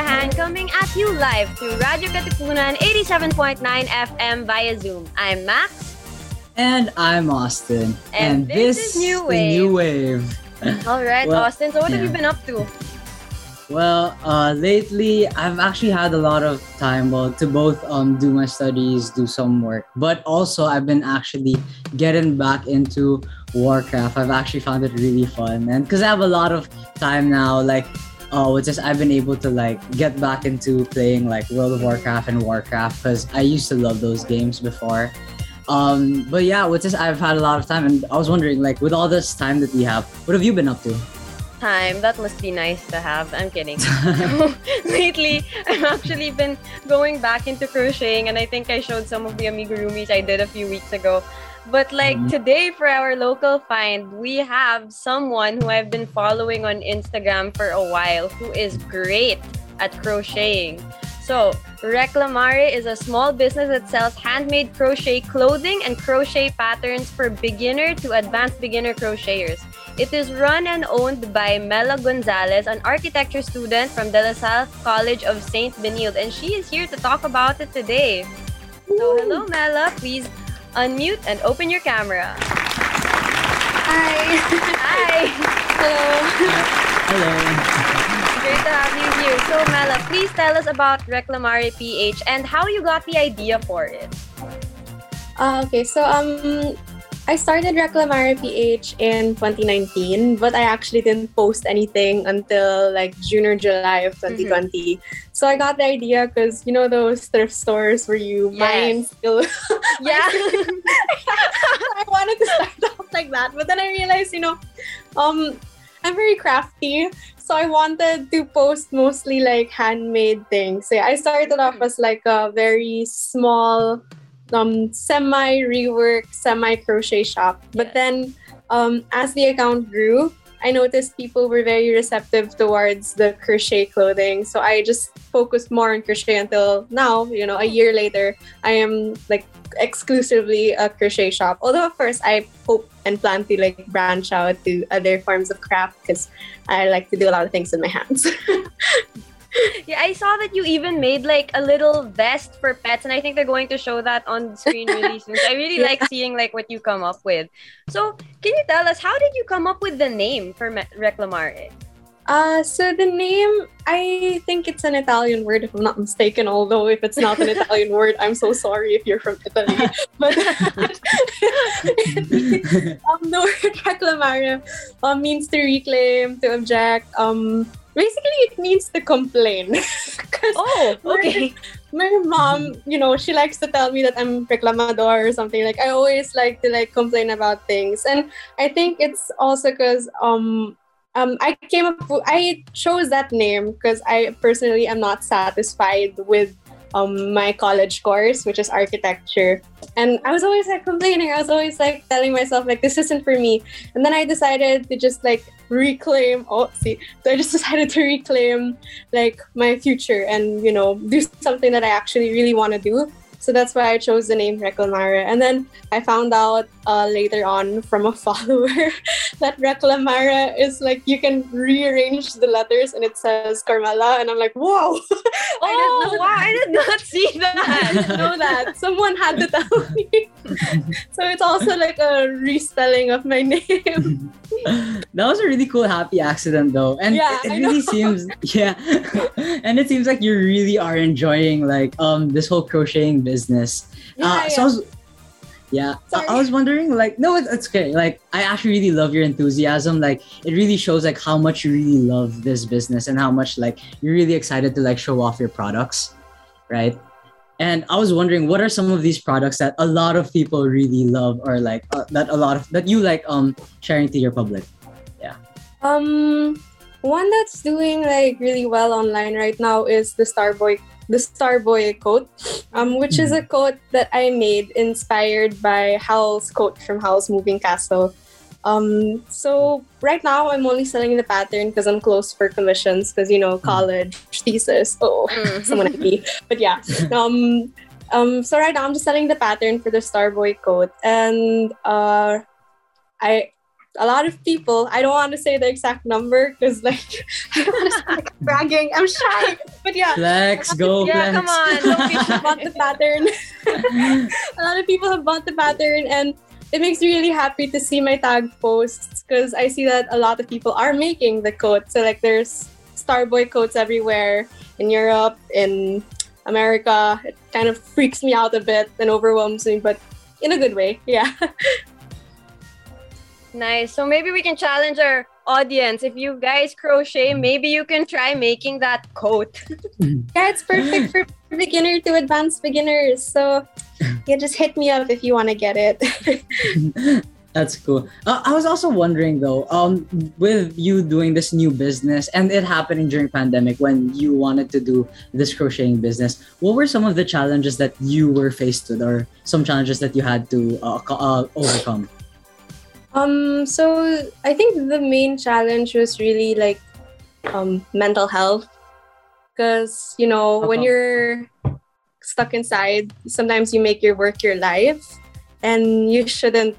Coming at you live through Radio Katipunan 87.9 FM via Zoom. I'm Max. And I'm Austin. And, this, is New the Wave. New Wave. All right, Well, Austin. So what have you been up to? Well, uh, lately I've actually had a lot of time well, to both um, do my studies, do some work, but also I've been actually getting back into Warcraft. I've actually found it really fun, and because I have a lot of time now, like, uh, which is I've been able to like get back into playing like World of Warcraft and Warcraft because I used to love those games before. Um, but yeah, which is I've had a lot of time, and I was wondering, like, with all this time that we have, what have you been up to? Time. That must be nice to have. I'm kidding. So, lately, I've actually been going back into crocheting, and I think I showed some of the amigurumis I did a few weeks ago. But like Mhm. today, for our local find, we have someone who I've been following on Instagram for a while who is great at crocheting. So, Reclamare is a small business that sells handmade crochet clothing and crochet patterns for beginner to advanced beginner crocheters. It is run and owned by Mela Gonzales, an architecture student from De La Salle College of St. Benilde, and she is here to talk about it today. So, hello, Mela. Please unmute and open your camera. Hi. Hi. Hello. Hello. Great to have you here. So, Mela, please tell us about Reclamare PH and how you got the idea for it. Uh, okay, so um, I started Reclamare PH in 2019, but I actually didn't post anything until like June or July of 2020. So I got the idea because you know those thrift stores where you mine Yes. still. Yeah. I wanted to start off like that, but then I realized, you know, um, I'm very crafty, so I wanted to post mostly like handmade things. So yeah, I started off as like a very small, um, semi rework, semi crochet shop. But then, um, as the account grew, I noticed people were very receptive towards the crochet clothing. So I just focused more on crochet until now, you know, a year later, I am like exclusively a crochet shop. Although of course I hope and plan to like branch out to other forms of craft because I like to do a lot of things with my hands. Yeah, I saw that you even made like a little vest for pets, and I think they're going to show that on screen really soon. So I really Yeah. like seeing like what you come up with. So can you tell us how did you come up with the name for Me- Reclamare? Uh, so the name, I think it's an Italian word, if I'm not mistaken. Although if it's not an Italian word, I'm so sorry if you're from Italy. But um, the word reclamare um, means to reclaim, to object. Um, basically, it means to complain. Oh, okay. my mom, you know, she likes to tell me that I'm reclamador or something. Like I always like to like complain about things, and I think it's also because um um I came up I chose that name because I personally am not satisfied with um my college course, which is architecture, and I was always like complaining. I was always like telling myself like this isn't for me, and then I decided to just like reclaim. Oh, see, so I just decided to reclaim like my future and you know do something that I actually really want to do. So that's why I chose the name Reclamare. And then I found out uh, later on from a follower that Reclamare is like you can rearrange the letters and it says Carmela. And I'm like, whoa! I didn't Oh know wow, I did not see I that. didn't know that. Someone had to tell me. so it's also like a respelling of my name. that was a really cool happy accident though and Yeah, it, it really seems yeah and it seems like you really are enjoying like um this whole crocheting business. Uh, so I was, yeah I, I was wondering like no it, it's okay. Like i actually really love your enthusiasm. Like it really shows like how much you really love this business and how much like you're really excited to like show off your products right? And i was wondering what are some of these products that a lot of people really love or like uh, that a lot of that you like um sharing to your public? Yeah. Um, one that's doing like really well online right now is the Starboy, the Starboy coat, um, which is a coat that I made inspired by Howl's coat from Howl's Moving Castle. Um, so right now I'm only selling the pattern because I'm close for commissions because you know college thesis. Oh, Mm. someone like me. But yeah. Um, um, so right now I'm just selling the pattern for the Starboy coat, and uh, I a lot of people. I don't want to say the exact number because like I want to start bragging. I'm shy, but yeah. Flex, go yeah, flex. come on. Don't be have bought the pattern. a lot of people have bought the pattern, and it makes me really happy to see my tag posts because I see that a lot of people are making the coat. So like there's Starboy coats everywhere in Europe, in America. It kind of freaks me out a bit and overwhelms me, but in a good way. Yeah. Nice. So maybe we can challenge our audience. If you guys crochet, maybe you can try making that coat. yeah, it's perfect for beginner to advanced beginners. So yeah, just hit me up if you want to get it. That's cool. Uh, I was also wondering though, um, with you doing this new business and it happening during pandemic when you wanted to do this crocheting business, what were some of the challenges that you were faced with, or some challenges that you had to uh, uh, overcome? Um, so I think the main challenge was really like um, mental health, because you know when Uh-huh. you're stuck inside, sometimes you make your work your life, and you shouldn't.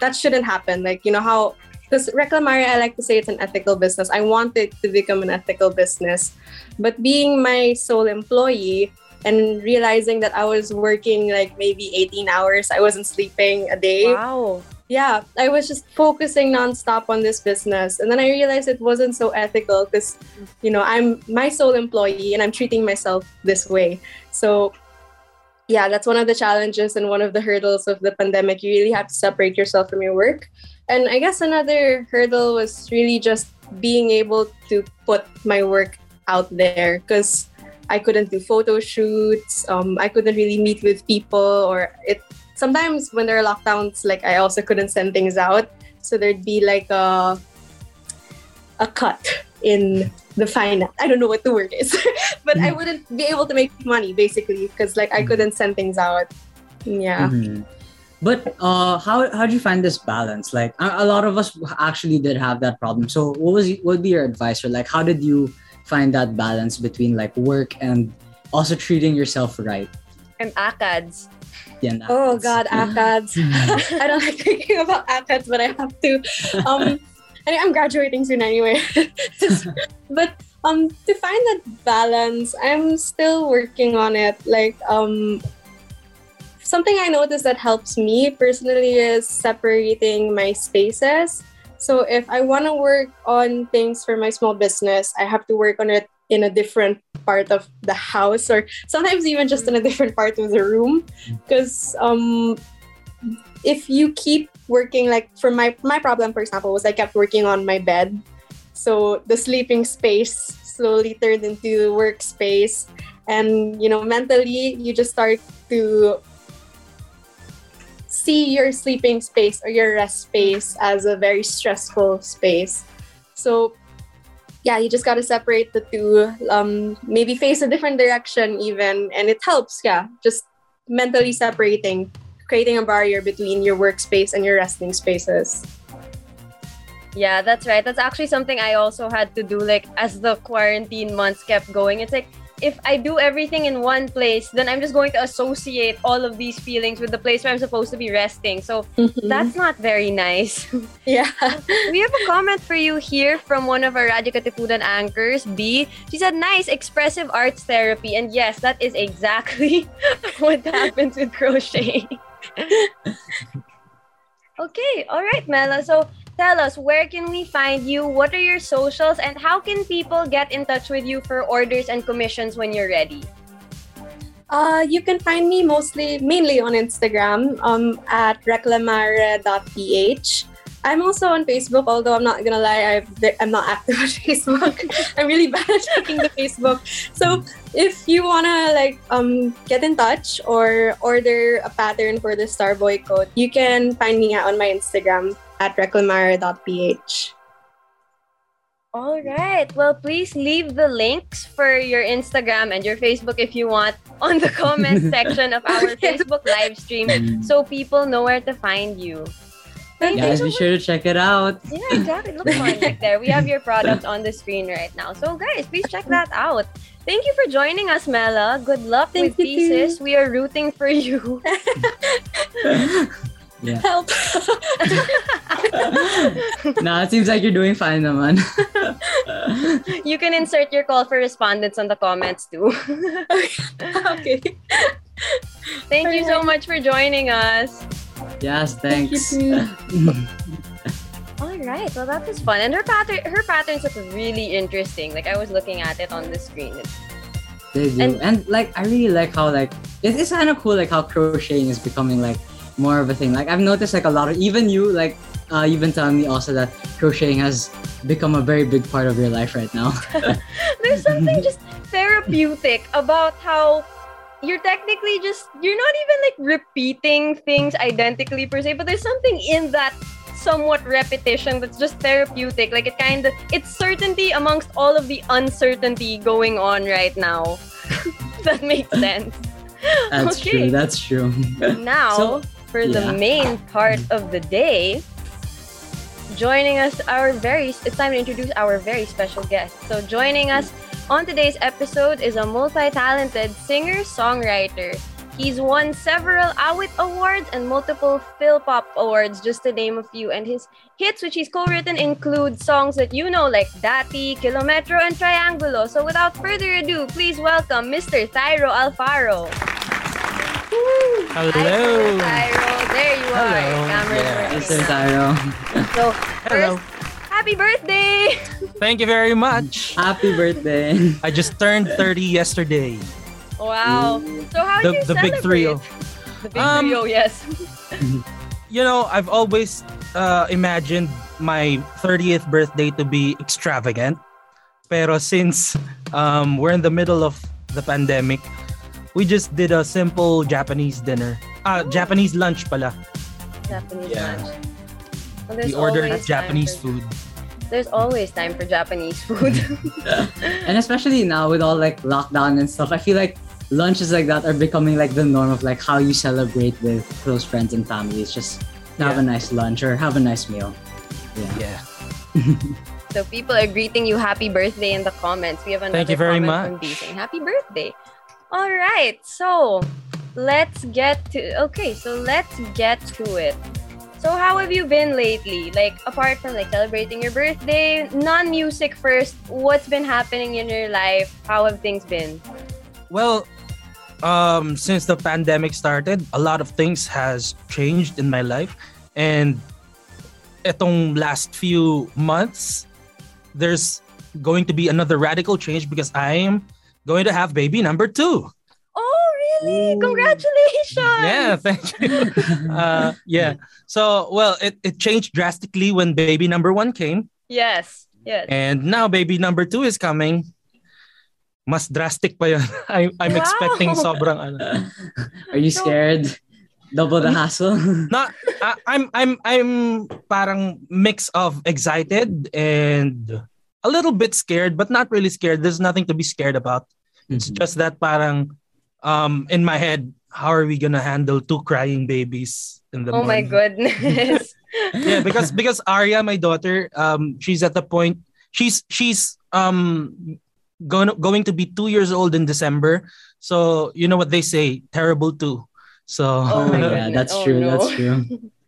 That shouldn't happen. Like you know how. Because Reclamare, I like to say it's an ethical business. I want it to become an ethical business. But being my sole employee and realizing that I was working like maybe 18 hours, I wasn't sleeping a day Wow. Yeah, I was just focusing nonstop on this business. And then I realized it wasn't so ethical because, you know, I'm my sole employee and I'm treating myself this way. So, yeah, that's one of the challenges and one of the hurdles of the pandemic. You really have to separate yourself from your work. And I guess another hurdle was really just being able to put my work out there because I couldn't do photo shoots. Um, I couldn't really meet with people, or it sometimes when there are lockdowns, like I also couldn't send things out. So there'd be like a a cut in the finance. I don't know what the word is, but I wouldn't be able to make money basically because like I couldn't send things out. Yeah. Mhm. But uh, how how do you find this balance? Like a, a lot of us actually did have that problem. So what was what would be your advice or like how did you find that balance between like work and also treating yourself right? And ACADS. Yeah, Oh God, ACADS. I don't like thinking about ACADS, but I have to. Um, I I'm graduating soon anyway. but um, to find that balance, I'm still working on it. Like um, something I noticed that helps me personally is separating my spaces. So if I want to work on things for my small business, I have to work on it in a different part of the house or sometimes even just in a different part of the room. Because um if you keep working like for my my problem for example was i kept working on my bed. So the sleeping space slowly turned into the workspace and you know mentally you just start to see your sleeping space or your rest space as a very stressful space. So yeah you just got to separate the two um maybe face a different direction even and it helps yeah just mentally separating creating a barrier between your workspace and your resting spaces Yeah, that's right. That's actually something I also had to do like as the quarantine months kept going. It's like if I do everything in one place, then I'm just going to associate all of these feelings with the place where I'm supposed to be resting. So mm-hmm. that's not very nice. yeah we have a comment for you here from one of our Radio Katipunan anchors, B. She said, nice, expressive arts therapy. And yes, that is exactly what happens with crochet. okay, all right, Mela. So tell us, where can we find you? What are your socials? And how can people get in touch with you for orders and commissions when you're ready? uh you can find me mostly mainly on instagram um at reclamare.ph I'm also on Facebook, although I'm not gonna lie, I've, I'm not active on Facebook. I'm really bad at checking the Facebook. So if you wanna like um get in touch or order a pattern for the Starboy coat, you can find me out on my Instagram at reclamare.ph. All right. Well, please leave the links for your Instagram and your Facebook if you want on the comment section of our Facebook live stream so people know where to find you. Thank you Guys, so be sure to check it out. Yeah, exactly. Look fun right there. We have your product on the screen right now. So, guys, please check that out. Thank you for joining us, Mela. Good luck Thank with you, too. We are rooting for you. Yeah. Help. no, it seems like you're doing fine naman. You can insert your call for respondents on the comments too. okay. Thank you so much for joining us. yes, thanks. too. All right, well that was fun, and her pattern her patterns look really interesting. Like I was looking at it on the screen. It's- They do. And- And, like I really like how like it is kind of cool like how crocheting is becoming like more of a thing. Like I've noticed like a lot of even you like uh, you've been telling me also that crocheting has become a very big part of your life right now. There's something just therapeutic about how you're technically just you're not even like repeating things identically per se, but there's something in that somewhat repetition that's just therapeutic. Like it kind of it's certainty amongst all of the uncertainty going on right now. that makes sense. That's Okay. true. That's true. Now, So, for the main part mm. of the day, joining us our very it's time to introduce our very special guest. So joining us on today's episode is a multi-talented singer-songwriter. He's won several Awit Awards and multiple Philpop Awards, just to name a few. And his hits, which he's co-written, include songs that you know like Dati, Kilometro, and Triangulo. So without further ado, please welcome Mr. Thyro Alfaro. Woo! Hello. Hi, Thyro. There you are. Hello. Camera's Yeah. working Mr. now. Thyro. So, Hello. first, happy birthday! Thank you very much. Happy birthday. I just turned 30 yesterday. Wow. So how The, do you the big celebrate? trio. The big Um, trio, yes. You know, I've always uh, imagined my 30th birthday to be extravagant. Pero since um, we're in the middle of the pandemic, we just did a simple Japanese dinner. Ah, Japanese lunch pala. Japanese Yeah. lunch. Well, We ordered Japanese for- food. There's always time for Japanese food. and especially now with all like lockdown and stuff, I feel like lunches like that are becoming like the norm of like how you celebrate with close friends and family. It's just to have a nice lunch or have a nice meal. Yeah. Yeah. so people are greeting you happy birthday in the comments. We have another Thank you very comment from much. B saying happy birthday. All right, so let's get to okay. So let's get to it. So how have you been lately? Like apart from like celebrating your birthday, non-music first. What's been happening in your life? How have things been? Well, um, since the pandemic started, a lot of things has changed in my life, and etong last few months, there's going to be another radical change because I am going to have baby number two. Oh, really? Ooh. Congratulations! Yeah, thank you. uh, yeah. So, well, it, it changed drastically when baby number one came, Yes. Yes. and now baby number two is coming. Mas drastic pa yun. I, I'm Wow. expecting sobrang ano. Are you scared? Double the hassle? not I, I'm I'm I'm parang mix of excited and a little bit scared but not really scared there's nothing to be scared about it's Mhm. just that parang um in my head how are we gonna handle two crying babies in the Oh my goodness. yeah because because Arya my daughter um she's at the point she's she's um going going to be 2 years old in December so you know what they say terrible too so Oh my my god, goodness. that's Oh, true. no. That's true.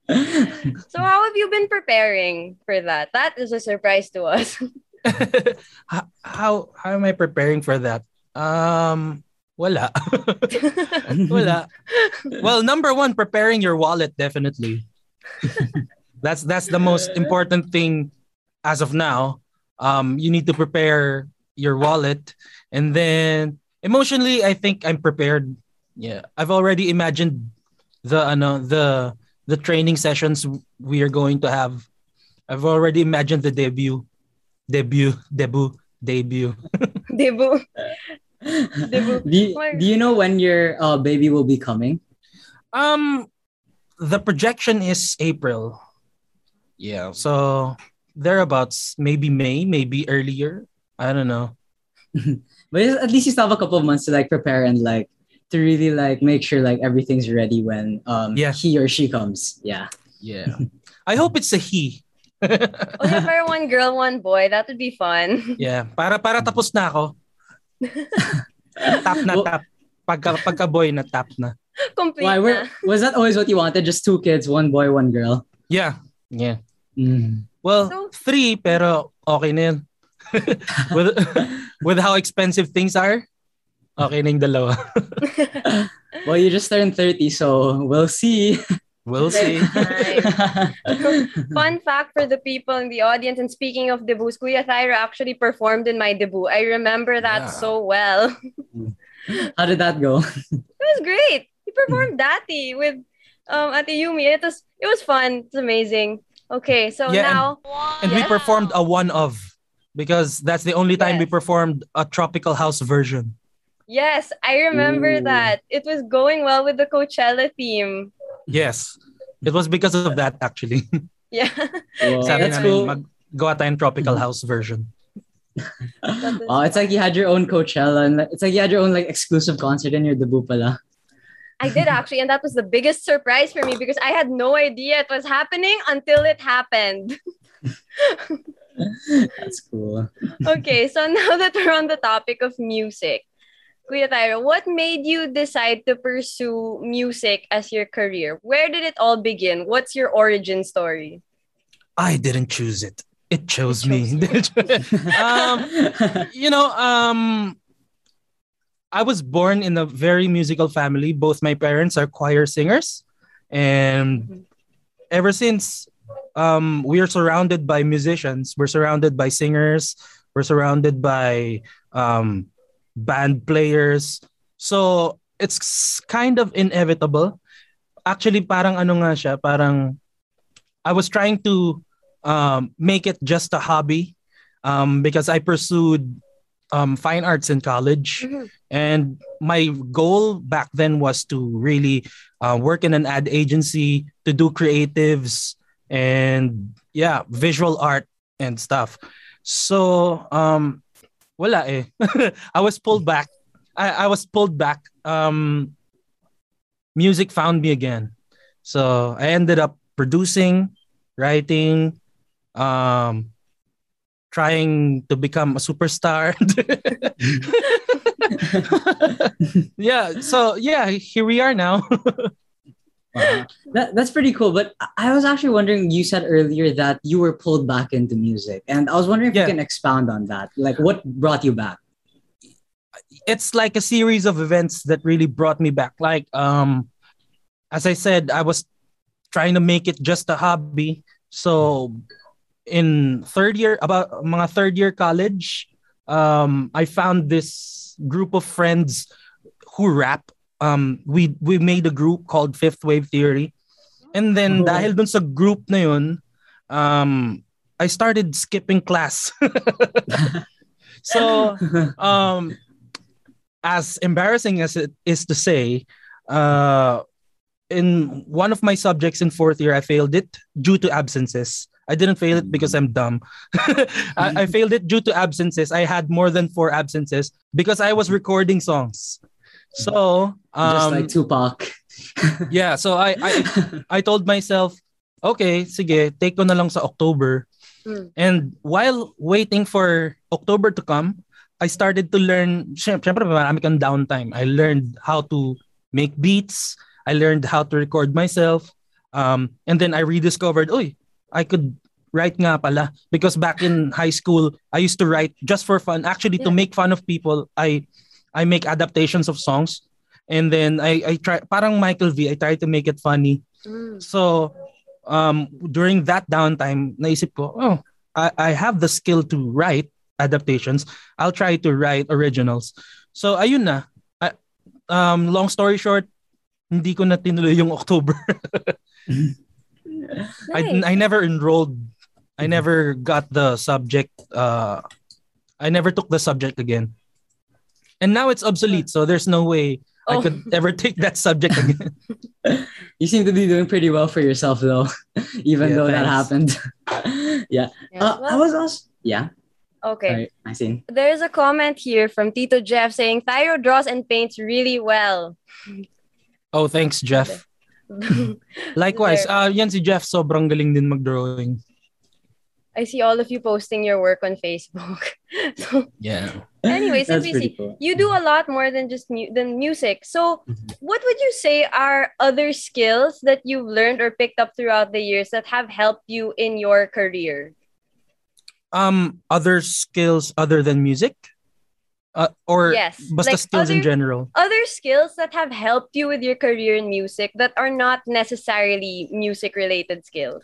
so how have you been preparing for that? That is a surprise to us. how, how am I preparing for that? Um, wala. wala. Well, number one, preparing your wallet definitely. that's that's the most important thing as of now. Um, you need to prepare your wallet, and then emotionally, I think I'm prepared. Yeah, I've already imagined the ano the the training sessions we are going to have. I've already imagined the debut, debut, debut, debut. debut do, you, do you know when your uh, baby will be coming? Um, the projection is April. Yeah, so thereabouts, maybe May, maybe earlier. I don't know. But at least you still have a couple of months to like prepare and like to really like make sure like everything's ready when um Yeah. he or she comes. Yeah. Yeah, I hope it's a he. Para one girl, one boy. That would be fun. yeah, para para tapos na ako. tap na tap. Pagka pagka boy na tap na. Complete Why? na. Were, was that always what you wanted? Just two kids, one boy, one girl. Yeah. Yeah. Mm. Well, So- three, pero okay na yun. with, with how expensive things are, okay na yung dalawa. Well, you just turned 30, so we'll see. We'll see. Fun fact for the people in the audience, and speaking of debuts, Kuya Thyro actually performed in my debut. I remember that Yeah. so well. How did that go? It was great. He performed Dati with um Ate Yumi. It was it was fun. It's amazing. Okay, so Yeah, and- now And we Yes. performed a one of because that's the only time we performed a tropical house version. yes, I remember Ooh. that. It was going well with the Coachella theme. Yes. It was because of that actually. Yeah. Wow, Sabi that's namin, cool. mag gawa tayong tropical house version. Oh, it's like you had your own Coachella, and it's like you had your own like exclusive concert in your debut pala. I did actually, and that was the biggest surprise for me because I had no idea it was happening until it happened. That's cool. okay, so now that we're on the topic of music, Kuya Thyro, what made you decide to pursue music as your career? Where did it all begin? What's your origin story? I didn't choose it. It chose It me. um, you know, um, I was born in a very musical family. Both my parents are choir singers, and ever since, um, we are surrounded by musicians. We're surrounded by singers. We're surrounded by um, band players. So it's kind of inevitable. Actually, parang ano nga siya, parang I was trying to um, make it just a hobby um, because I pursued um, fine arts in college. Mhm. And my goal back then was to really uh, work in an ad agency, to do creatives and yeah, visual art and stuff. So, um, wala eh. I was pulled back. I, I was pulled back. Um, music found me again. So I ended up producing, writing, um, trying to become a superstar. yeah. So yeah, here we are now. Wow. That, that's pretty cool. But I- was actually wondering, you said earlier that you were pulled back into music. And I was wondering if Yeah. you can expound on that. Like, what brought you back? it's like a series of events that really brought me back. Like, um, as I said, I was trying to make it just a hobby. So, in third year, about mga third year college, um, I found this group of friends who rap. Um, we we made a group called Fifth Wave Theory, and then Oh. dahil dun sa group na yun, um, I started skipping class. so um as embarrassing as it is to say uh in one of my subjects in fourth year i failed it due to absences. I didn't fail it because i'm dumb. I, I failed it due to absences. I had more than four absences because i was recording songs so Just um like Tupac. yeah so i i i told myself okay sige take ko na lang sa october Mm. and while waiting for october to come I started to learn, syempre, syempre marami kang downtime. I learned how to make beats. I learned how to record myself. Um, and then I rediscovered, oy, I could write nga pala. Because back in high school, I used to write just for fun. Actually, to make fun of people, I I make adaptations of songs. And then I, I try, parang Michael V, I try to make it funny. Mm. So um, during that downtime, naisip ko, oh, I, I have the skill to write adaptations. I'll try to write originals. So ayun na. I- um, long story short, hindi ko na tinuloy yung October. I, Nice. I never enrolled. I never got the subject. Uh, I never took the subject again. And now it's obsolete, so there's no way I Oh. could ever take that subject again. You seem to be doing pretty well for yourself, though, even Yeah, though that happened. yeah. Yes, Uh, I was also. Yeah. okay. Sorry, I seen. There's a comment here from Tito Jeff saying Thyro draws and paints really well. Oh, thanks, Jeff. Likewise, There. uh, yan si Jeff, sobrang galing din mag-drawing. I see all of you posting your work on Facebook. so Yeah. Anyways, That's NBC, pretty cool. you do a lot more than just mu- than music. So, Mhm. what would you say are other skills that you've learned or picked up throughout the years that have helped you in your career? Um, other skills other than music, uh, or Yes, basta like skills in general. Other skills that have helped you with your career in music that are not necessarily music related skills.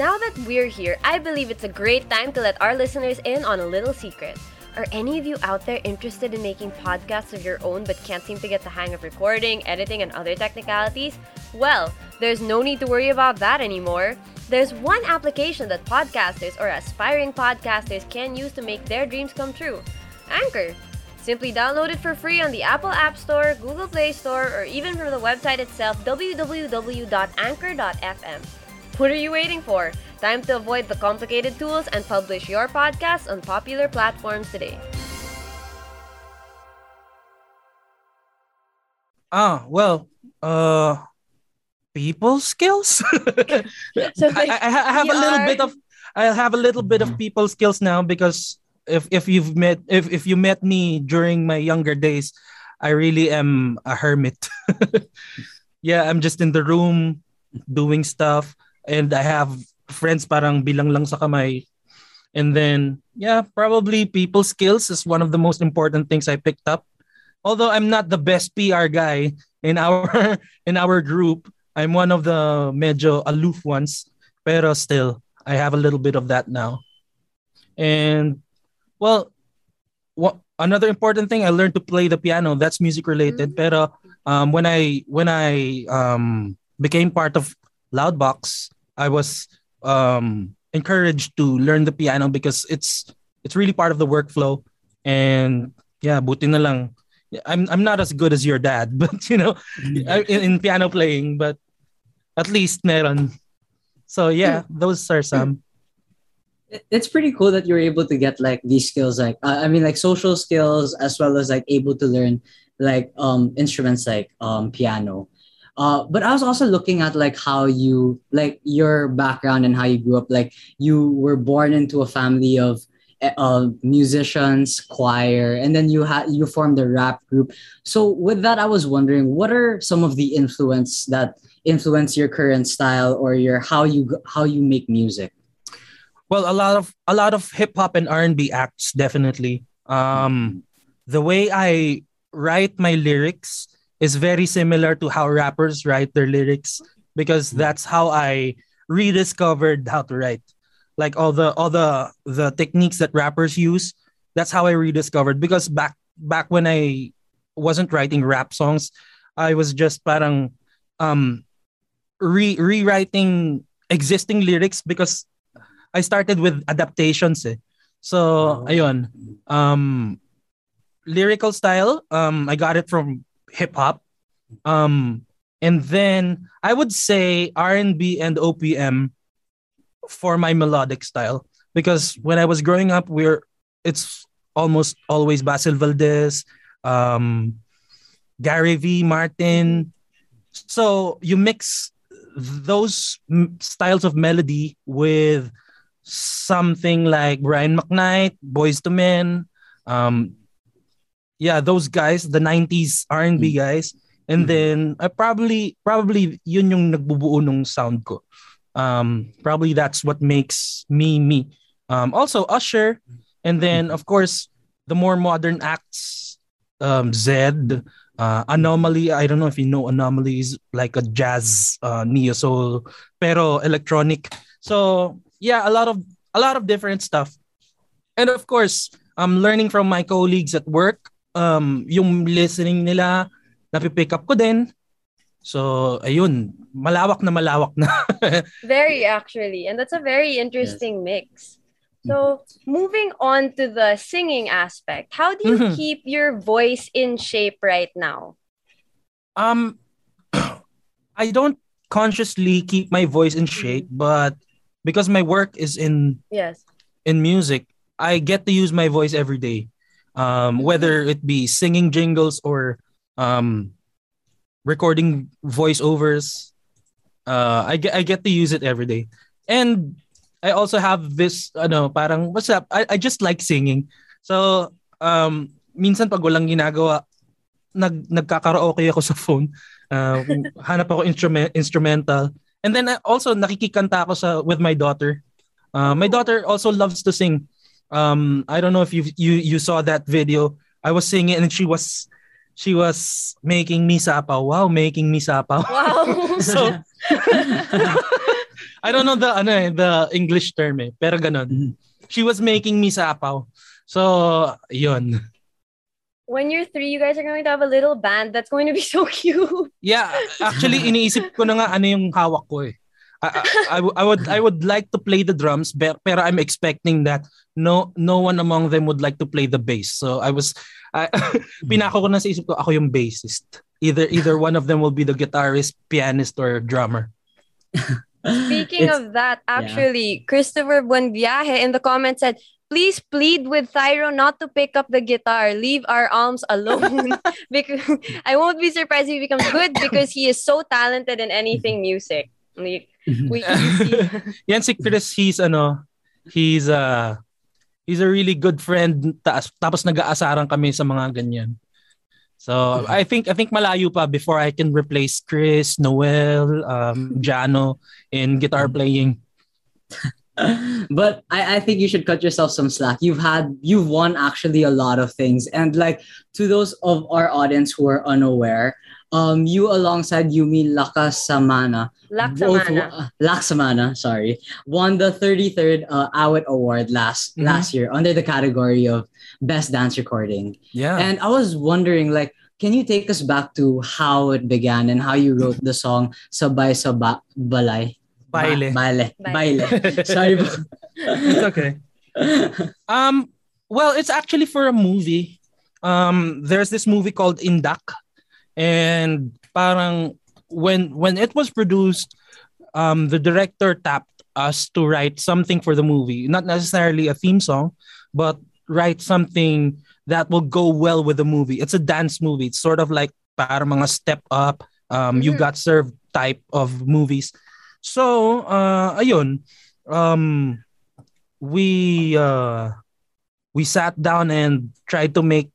Now that we're here, I believe it's a great time to let our listeners in on a little secret. Are any of you out there interested in making podcasts of your own but can't seem to get the hang of recording, editing, and other technicalities? Well, there's no need to worry about that anymore. There's one application that podcasters or aspiring podcasters can use to make their dreams come true Anchor. Simply download it for free on the Apple App Store, Google Play Store, or even from the website itself www.anchor.fm. What are you waiting for? Time to avoid the complicated tools and publish your podcast on popular platforms today. Ah, well, uh, people skills. So I, I, I have a little are- bit of I have a little bit of people skills now because if if you've met if if you met me during my younger days, I really am a hermit. yeah, I'm just in the room doing stuff and I have friends parang bilang lang sa kamay. And then yeah, probably people skills is one of the most important things I picked up. Although I'm not the best PR guy in our in our group, I'm one of the medyo aloof ones. Pero still, I have a little bit of that now. And well, what another important thing I learned to play the piano. That's music related. Mhm. Pero um, when I when I um, became part of Loudbox, I was um, encouraged to learn the piano because it's it's really part of the workflow. And yeah, buti na lang. I'm I'm not as good as your dad, but you know, in, in piano playing, but at least meron. So yeah, those are some. It's pretty cool that you're able to get like these skills like uh, i mean like social skills as well as like able to learn like um instruments like um piano uh but i was also looking at like how you like your background and how you grew up. Like you were born into a family of uh, musicians choir and then you had you formed a rap group. So with that i was wondering what are some of the influence that influence your current style or your how you how you make music? Well, a lot of a lot of hip hop and R and B acts definitely. Um, the way I write my lyrics is very similar to how rappers write their lyrics because that's how I rediscovered how to write. Like all the all the the techniques that rappers use, that's how I rediscovered because back back when I wasn't writing rap songs, I was just parang um re- rewriting existing lyrics because I started with adaptations eh. So, Oh. ayun. Um lyrical style, um I got it from hip hop. Um and then I would say R&B and OPM for my melodic style because when I was growing up we're it's almost always Basil Valdez, um Gary V, Martin. So you mix those styles of melody with something like Brian McKnight, Boyz II Men, um, yeah, those guys, the '90s R&B guys, and Mhm. then I probably probably yun yung nagbubuo nung sound ko. Um, probably that's what makes me me. Um, also Usher, and then of course the more modern acts, um, Zedd, uh, Anomalie. I don't know if you know Anomalie is like a jazz uh, neo soul, pero electronic. So yeah, a lot of a lot of different stuff, and of course, I'm learning from my colleagues at work. Um, yung listening nila, napipick up ko din. So ayun, malawak na malawak na. Very actually, and that's a very interesting mix. So, moving on to the singing aspect, how do you Mhm. keep your voice in shape right now? um, I don't consciously keep my voice in shape, but because my work is in Yes. in music, I get to use my voice every day. Um, whether it be singing jingles or um, recording voiceovers, uh, I get I get to use it every day. And I also have this ano parang what's up I, I just like singing. So um minsan pag walang ginagawa nag nagkakaraoke ako sa phone. Uh, hanap ako instrument instrumental. And then I also nakikikanta ako sa with my daughter. Uh, my daughter also loves to sing um I don't know if you you you saw that video I was singing and she was she was making me sapaw wow making me sapaw Wow. so I don't know the ano eh, the English term eh, pero ganun. Mhm. She was making me sapaw. So, yun. when you're three, you guys are going to have a little band that's going to be so cute. Yeah, actually iniisip ko na nga ano yung hawak ko eh. I, I, I, w- I would I would like to play the drums but pero I'm expecting that no no one among them would like to play the bass. So I was I, pinako ko na sa isip ko ako yung bassist. Either either one of them will be the guitarist, pianist or drummer. Speaking It's- of that, actually, Christopher Buenviaje in the comments said, please plead with Thyro not to pick up the guitar. Leave our alms alone. because I won't be surprised if he becomes good because he is so talented in anything music. Like, we can see. Yan si Chris, he's ano, he's uh he's a really good friend taas, tapos nag-aasaran kami sa mga ganyan. So, I think I think malayo pa before I can replace Chris, Noel, um, Jano in guitar playing. but I, I think you should cut yourself some slack. You've had you've won actually a lot of things. And like to those of our audience who are unaware, um you alongside Yumi Lakasamana both Laksamana. uh, Laksamana, sorry, won the 33rd uh, Awit Award last Mhm. last year under the category of Best Dance Recording. Yeah. And I was wondering, like, can you take us back to how it began and how you wrote the song Sabay sa ba- Balay? Ba- Baile. Baile. Baile. Baile. Sorry. po. it's okay. Um, well, it's actually for a movie. Um, there's this movie called Indak, and parang when when it was produced, um, the director tapped us to write something for the movie, not necessarily a theme song, but write something that will go well with the movie. It's a dance movie. It's sort of like para mga step up, um, you Mhm. got served type of movies. So, uh, ayun, um, we uh, we sat down and tried to make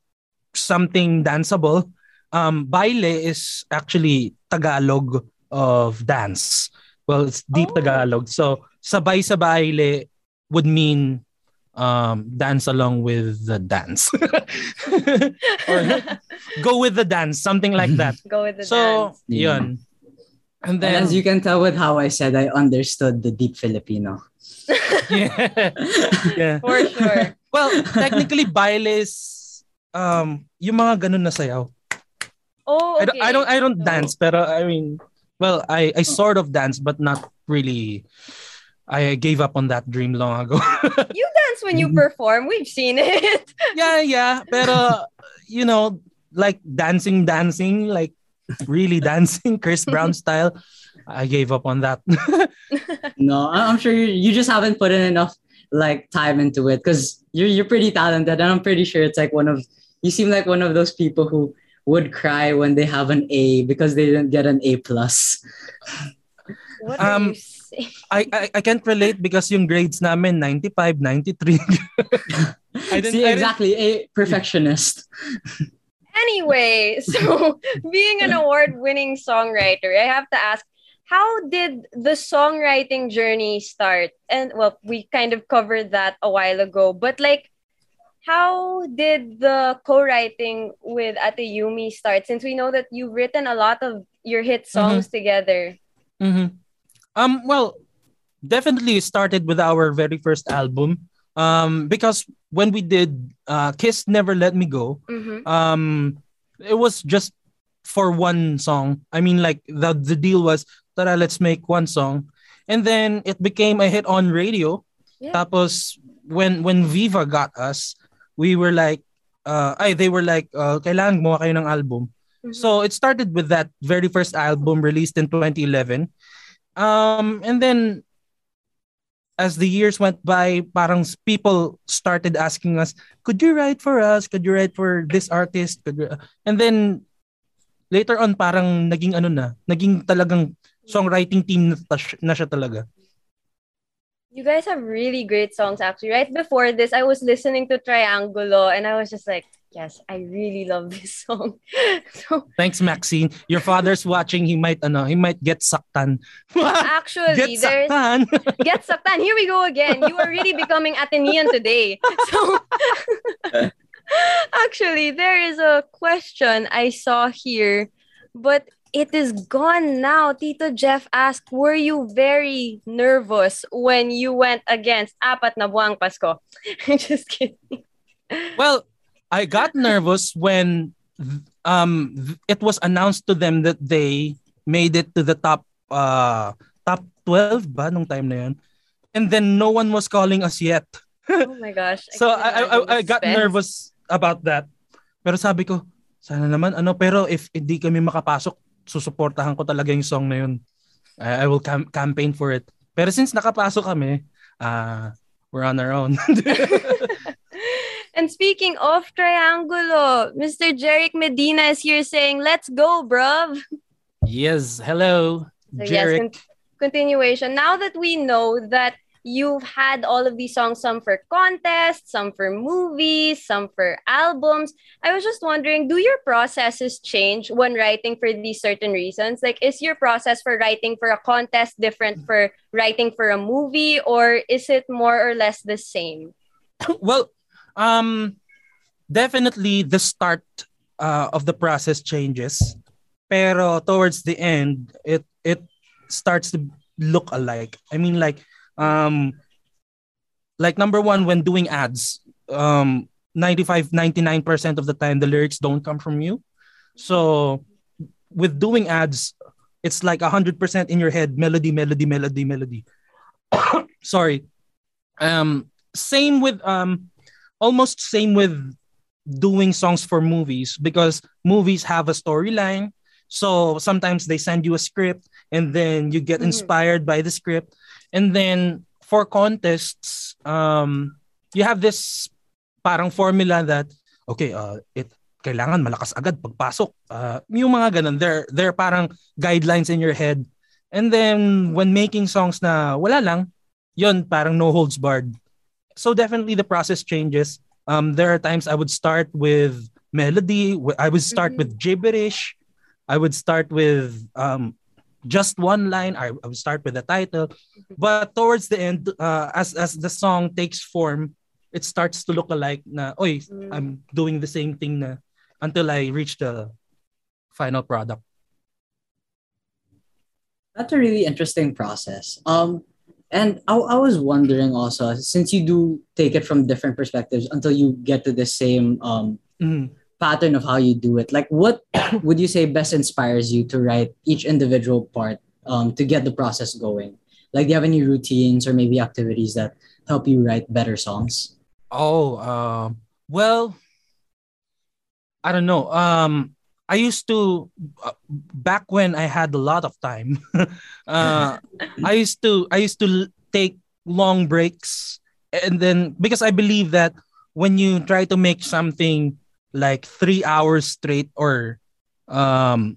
something danceable. Um, baile is actually Tagalog of dance. Well, it's deep Oh. Tagalog. So, sabay sa baile would mean um, dance along with the dance. or go with the dance, something like that. Go with the so, dance. Yeah. yun. And And then, as you can tell with how I said, I understood the deep Filipino. yeah. yeah. For sure. Well, technically, baile is um, yung mga ganun na sayaw. Oh, I don't, I don't, I don't So, dance, pero I mean, well, I, I sort of dance, but not really. I gave up on that dream long ago. You dance when you perform. We've seen it. yeah, yeah, pero you know, like dancing, dancing, like really dancing, Chris Brown style. I gave up on that. No, I- I'm sure you, you just haven't put in enough like time into it because you're you're pretty talented, and I'm pretty sure it's like one of you seem like one of those people who would cry when they have an A because they didn't get an A plus. What are Um, you saying? I, I I can't relate because yung grades namin 95, 93. I didn't- See, I didn't- exactly, a perfectionist. Anyway, so being an award-winning songwriter, I have to ask, how did the songwriting journey start? And well, we kind of covered that a while ago, but like how did the co-writing with Ate Yumi start? Since we know that you've written a lot of your hit songs together. Mhm. Um, well, definitely started with our very first album. Um, because when we did uh, Kiss Never Let Me Go, Mhm. um, it was just for one song. I mean, like the the deal was, tara, let's make one song, and then it became a hit on radio. Yeah. Tapos when when Viva got us, we were like, uh, ay, they were like, uh, kailangan gumawa kayo ng album. Mhm. So it started with that very first album released in 2011. Um, and then as the years went by, parang people started asking us, could you write for us? Could you write for this artist? Could you... And then later on, parang naging ano na, naging talagang songwriting team na, na siya talaga. You guys have really great songs actually. Right before this, I was listening to Triangulo and I was just like, yes, I really love this song. so Thanks, Maxine. Your father's watching. He might, ano, he might get saktan. actually, get there's saktan. get saktan. Here we go again. You are really becoming Athenian today. So actually, there is a question I saw here, but it is gone now. Tito Jeff asked, were you very nervous when you went against Apat na Buwang Pasko? Just kidding. well, I got nervous when um it was announced to them that they made it to the top uh top 12 ba nung time na yun. And then no one was calling us yet. Oh my gosh. so can I, I, I the got nervous about that. Pero sabi ko, sana naman ano pero if hindi kami makapasok, susuportahan ko talaga yung song na yun. I, I will cam- campaign for it. Pero since nakapasok kami, uh, we're on our own. And speaking of Triangulo, Mr. Jeric Medina is here saying, let's go, bruv. yes, hello, So yes, Jeric. con- continuation. Now that we know that you've had all of these songs, some for contests, some for movies, some for albums, I was just wondering, do your processes change when writing for these certain reasons? Like, is your process for writing for a contest different for writing for a movie, or is it more or less the same? well, um, definitely the start uh, of the process changes, pero towards the end, it it starts to look alike. I mean, like, um, like number one, when doing ads, um, 95, 99% of the time, the lyrics don't come from you. So with doing ads, it's like 100% in your head, melody, melody, melody, melody. Sorry. Um, same with um almost same with doing songs for movies because movies have a storyline so sometimes they send you a script and then you get Mhm. inspired by the script and then for contests um you have this parang formula that okay uh it kailangan malakas agad pagpasok uh yung mga ganun there there are parang guidelines in your head and then when making songs na wala lang yun parang no holds barred so definitely the process changes. Um, there are times I would start with melody. I would start Mhm. with gibberish. I would start with um, just one line. I, I would start with the title. But towards the end, uh, as as the song takes form, it starts to look alike. Na, oy, Mm. I'm doing the same thing na until I reach the final product. That's a really interesting process. Um, and I, I was wondering also, since you do take it from different perspectives until you get to the same um, Mhm. Pattern of how you do it, like what would you say best inspires you to write each individual part um, to get the process going? Like, do you have any routines or maybe activities that help you write better songs? Oh, um, well, I don't know. Um, I used to uh, back when I had a lot of time. uh, I used to I used to take long breaks, and then because I believe that when you try to make something like three hours straight, or um,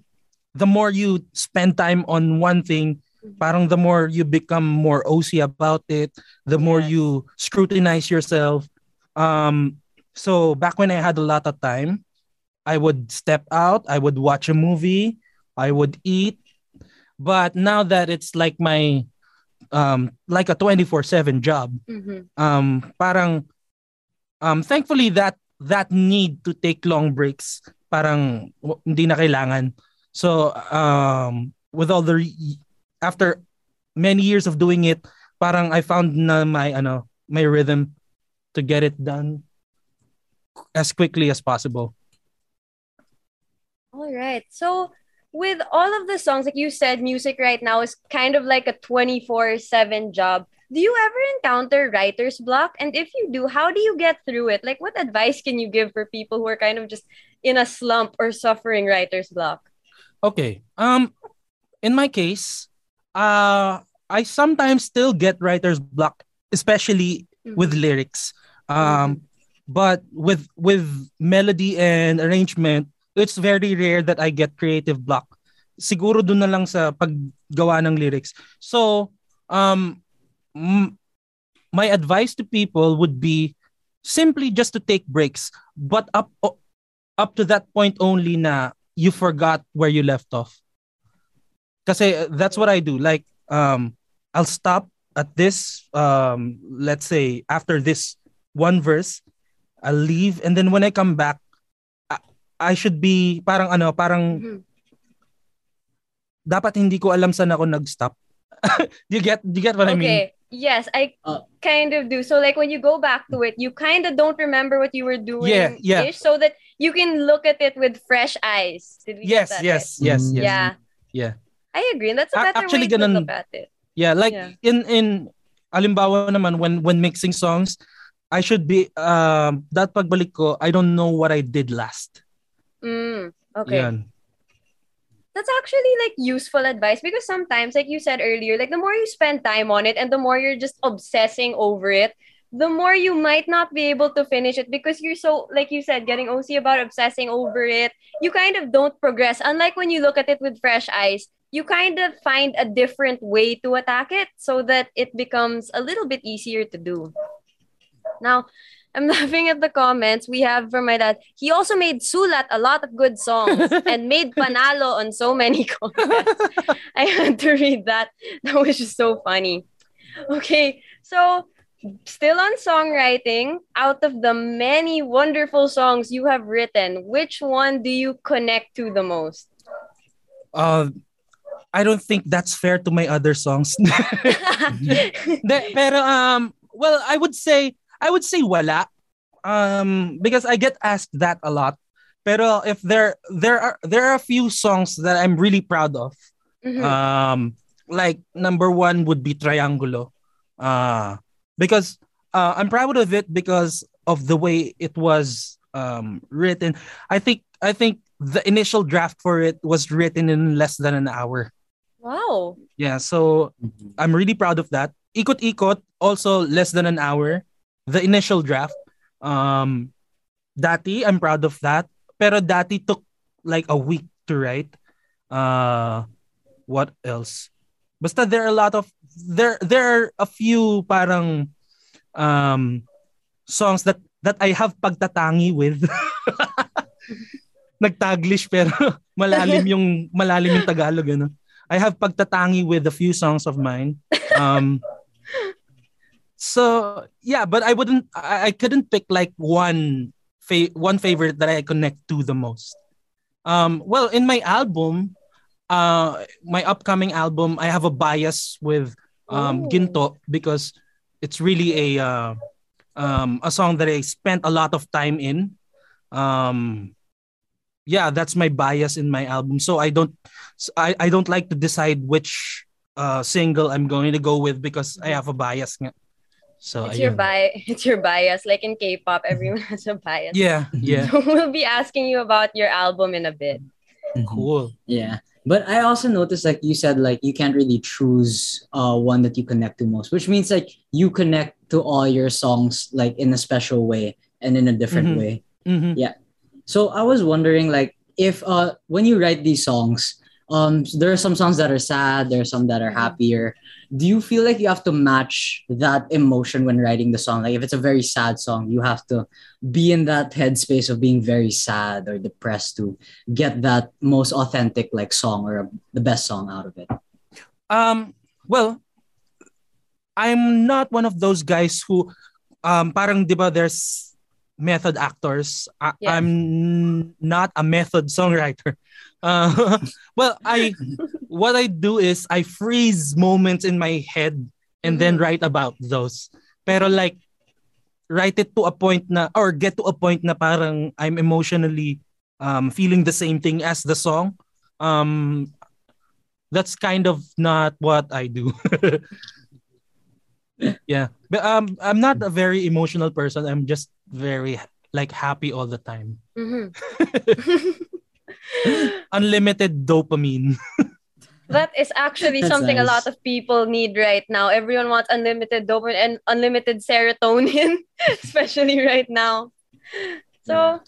the more you spend time on one thing, parang the more you become more OC about it, the more you scrutinize yourself. Um, so back when I had a lot of time, I would step out, I would watch a movie, I would eat. But now that it's like my um like a 24/7 job, Mhm. um parang um thankfully that that need to take long breaks parang hindi na kailangan. So um with all the after many years of doing it, parang I found na my ano my rhythm to get it done as quickly as possible. All right. So, with all of the songs, like you said, music right now is kind of like a 24 7 job. Do you ever encounter writer's block? And if you do, how do you get through it? Like, what advice can you give for people who are kind of just in a slump or suffering writer's block? Okay. Um in my case, uh I sometimes still get writer's block, especially with lyrics. Um but with with melody and arrangement, it's very rare that I get creative block. Siguro doon na lang sa paggawa ng lyrics. So, um m- my advice to people would be simply just to take breaks, but up up to that point only na you forgot where you left off. Kasi that's what I do. Like um I'll stop at this um let's say after this one verse, I'll leave and then when I come back I, I should be parang ano, parang mm-hmm. dapat hindi ko alam saan ako nag-stop. do you get do you get what okay. I mean? Yes, I uh, kind of do. So like when you go back to it, you kind of don't remember what you were doing. Yeah, yeah. So that you can look at it with fresh eyes. Did we yes, yes, right? yes, yes, Yeah. Yeah. I agree. That's a better Actually, way to look at it. Yeah, like yeah. in in alimbawa naman when when mixing songs, I should be um that pagbalik ko, I don't know what I did last. Mm, okay. Yan that's actually like useful advice because sometimes like you said earlier like the more you spend time on it and the more you're just obsessing over it the more you might not be able to finish it because you're so like you said getting OC about obsessing over it you kind of don't progress. Unlike when you look at it with fresh eyes you kind of find a different way to attack it so that it becomes a little bit easier to do. Now I'm laughing at the comments we have from my dad. He also made Sulat a lot of good songs and made Panalo on so many contests. I had to read that. That was just so funny. Okay, so still on songwriting, out of the many wonderful songs you have written, which one do you connect to the most? Uh, I don't think that's fair to my other songs. pero um, well, I would say I would say wala. Um, because I get asked that a lot. Pero if there there are there are a few songs that I'm really proud of. Mm-hmm. Um, like number one would be Triangulo. Uh, because uh, I'm proud of it because of the way it was um, written. I think I think the initial draft for it was written in less than an hour. Wow. Yeah, so mm-hmm. I'm really proud of that. Ikot Ikot also less than an hour the initial draft. Um, Dati, I'm proud of that. Pero Dati took like a week to write. Uh, what else? Basta there are a lot of there there are a few parang um songs that that I have pagtatangi with. Nagtaglish pero malalim yung malalim yung Tagalog ano. I have pagtatangi with a few songs of mine. Um so yeah, but I wouldn't. I, I couldn't pick like one fa- one favorite that I connect to the most. Um, well, in my album, uh, my upcoming album, I have a bias with um, Ginto because it's really a uh, um, a song that I spent a lot of time in. Um, yeah, that's my bias in my album. So I don't, I, I don't like to decide which uh, single I'm going to go with because I have a bias. So it's ayun. your bias. It's your bias. Like in K-pop, everyone has a bias. Yeah, yeah. So we'll be asking you about your album in a bit. Mm-hmm. Cool. Yeah. But I also noticed, like you said, like you can't really choose uh one that you connect to most, which means like you connect to all your songs like in a special way and in a different mm-hmm. way. Mm-hmm. Yeah. So I was wondering, like, if uh when you write these songs, um, there are some songs that are sad, there are some that are mm-hmm. happier. Do you feel like you have to match that emotion when writing the song? Like if it's a very sad song you have to be in that headspace of being very sad or depressed to get that most authentic like song or a, the best song out of it. Um well i'm not one of those guys who um parang diba there's method actors. I, yeah. i'm not a method songwriter uh, well, I what I do is I freeze moments in my head and mm-hmm. then write about those. Pero like write it to a point na or get to a point na parang I'm emotionally um, feeling the same thing as the song. Um, that's kind of not what I do. yeah, but um, I'm not a very emotional person. I'm just very like happy all the time. Mm-hmm. unlimited dopamine. that is actually That's something nice. a lot of people need right now. Everyone wants unlimited dopamine and unlimited serotonin, especially right now. So,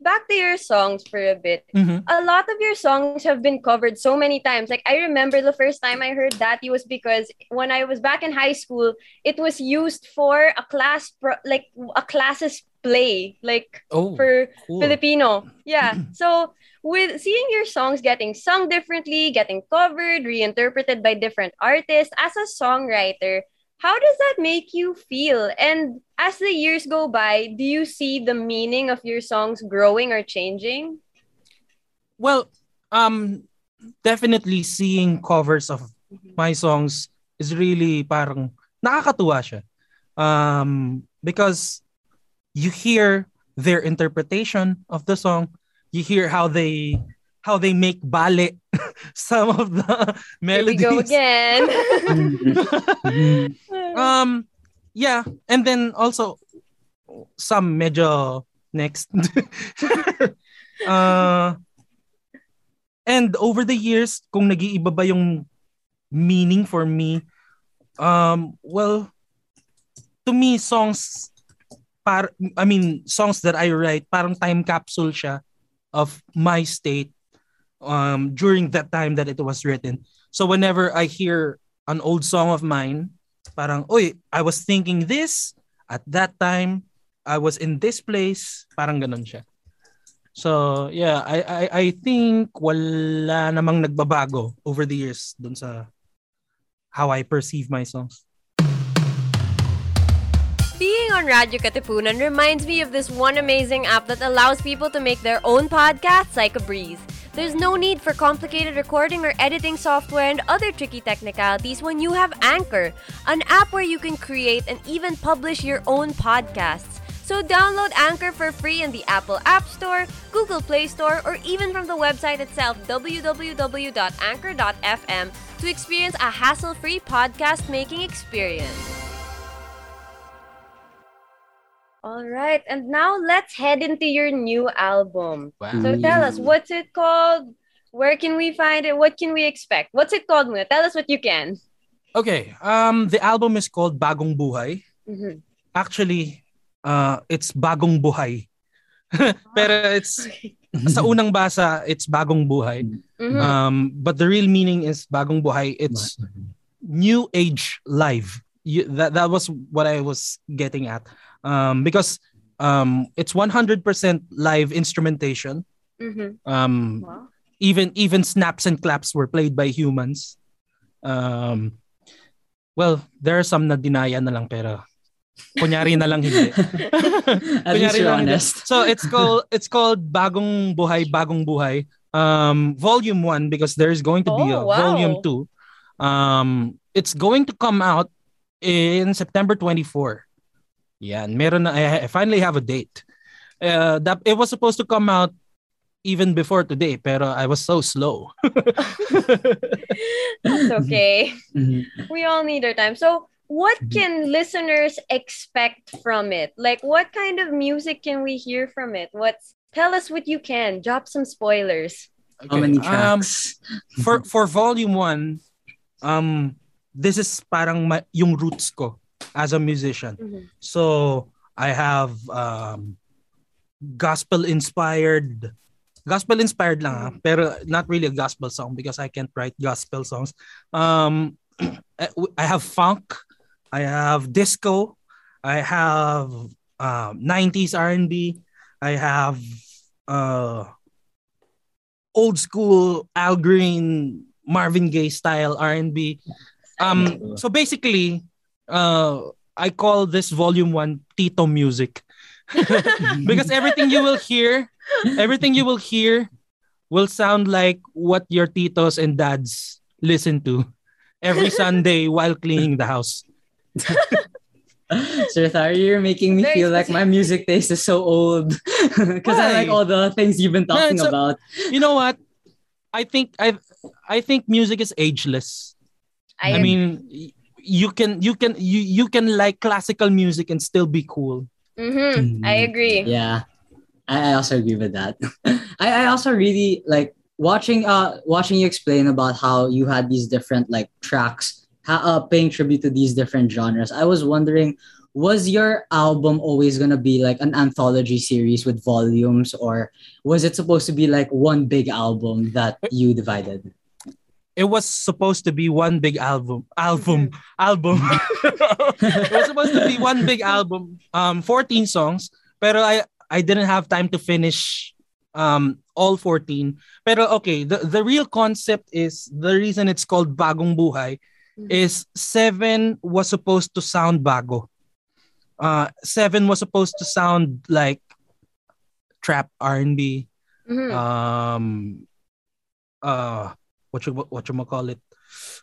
back to your songs for a bit. Mhm. A lot of your songs have been covered so many times. Like I remember the first time I heard that it was because when I was back in high school, it was used for a class pro- like a classes play, like Oh, for cool. Filipino. Yeah. So with seeing your songs getting sung differently, getting covered, reinterpreted by different artists, as a songwriter, how does that make you feel? And as the years go by, do you see the meaning of your songs growing or changing? Well, um, definitely seeing covers of my songs is really parang nakakatuwa siya. Um, because you hear their interpretation of the song, you hear how they how they make ballet some of the Here we melodies. go again. Um, yeah, and then also some major next. uh, and over the years, kung nag-iiba ba yung meaning for me, um, well, to me, songs, par, I mean, songs that I write, parang time capsule siya of my state um, during that time that it was written. So whenever I hear an old song of mine, parang, oy, I was thinking this at that time. I was in this place. Parang ganun siya. So, yeah, I, I, I think wala namang nagbabago over the years dun sa how I perceive my songs. Being on Radio Katipunan reminds me of this one amazing app that allows people to make their own podcasts like a breeze. There's no need for complicated recording or editing software and other tricky technicalities when you have Anchor, an app where you can create and even publish your own podcasts. So download Anchor for free in the Apple App Store, Google Play Store, or even from the website itself www.anchor.fm to experience a hassle-free podcast making experience. All right, and now let's head into your new album. So tell us, what's it called? Where can we find it? What can we expect? What's it called, Muna? Tell us what you can. Okay, um, the album is called Bagong Buhay. Mhm. Actually, uh, it's Bagong Buhay. Pero it's sa unang basa, it's Bagong Buhay. Mhm. Um, but the real meaning is Bagong Buhay. It's new age live. You, that that was what I was getting at. Um, because um, it's 100% live instrumentation. Mhm. Um, Wow. even even snaps and claps were played by humans. Um, well, there are some na dinaya na lang pero kunyari na lang hindi. At least you're lang hindi. So it's called it's called Bagong Buhay, Bagong Buhay. Um, volume 1 because there's going to be a Oh, wow. volume 2. Um, it's going to come out in September 24. Yeah, meron na I I finally have a date. Uh, that it was supposed to come out even before today, pero I was so slow. That's okay. Mhm. we all need our time. So, what can listeners expect from it? Like, what kind of music can we hear from it? What's tell us what you can. Drop some spoilers. How many Um, tracks? for for volume 1, um this is parang ma- yung roots ko as a musician. Mhm. So I have um, gospel inspired, gospel inspired lang ah, pero not really a gospel song because I can't write gospel songs. Um, I have funk, I have disco, I have um, 90s R&B, I have uh, old school Al Green, Marvin Gaye style R&B. Um, so basically, uh, I call this volume one Tito music because everything you will hear, everything you will hear, will sound like what your titos and dads listen to every Sunday while cleaning the house. Sir Thar, you're making me Very feel like my music taste is so old because I like all the things you've been talking it's a- about. You know what? I think I, I think music is ageless. I, I, mean, y- you can you can you you can like classical music and still be cool. Mhm. I agree. Yeah, I, I also agree with that. I, I also really like watching uh watching you explain about how you had these different like tracks ha- uh, paying tribute to these different genres. I was wondering was your album always gonna be like an anthology series with volumes, or was it supposed to be like one big album that you divided? It was supposed to be one big album. Album. album. it was supposed to be one big album. Um, 14 songs. Pero I I didn't have time to finish um all 14. Pero okay, the, the real concept is the reason it's called Bagong Buhay Mhm. is seven was supposed to sound bago. Uh, seven was supposed to sound like trap R&B. Mhm. Um, uh, what you what you call it?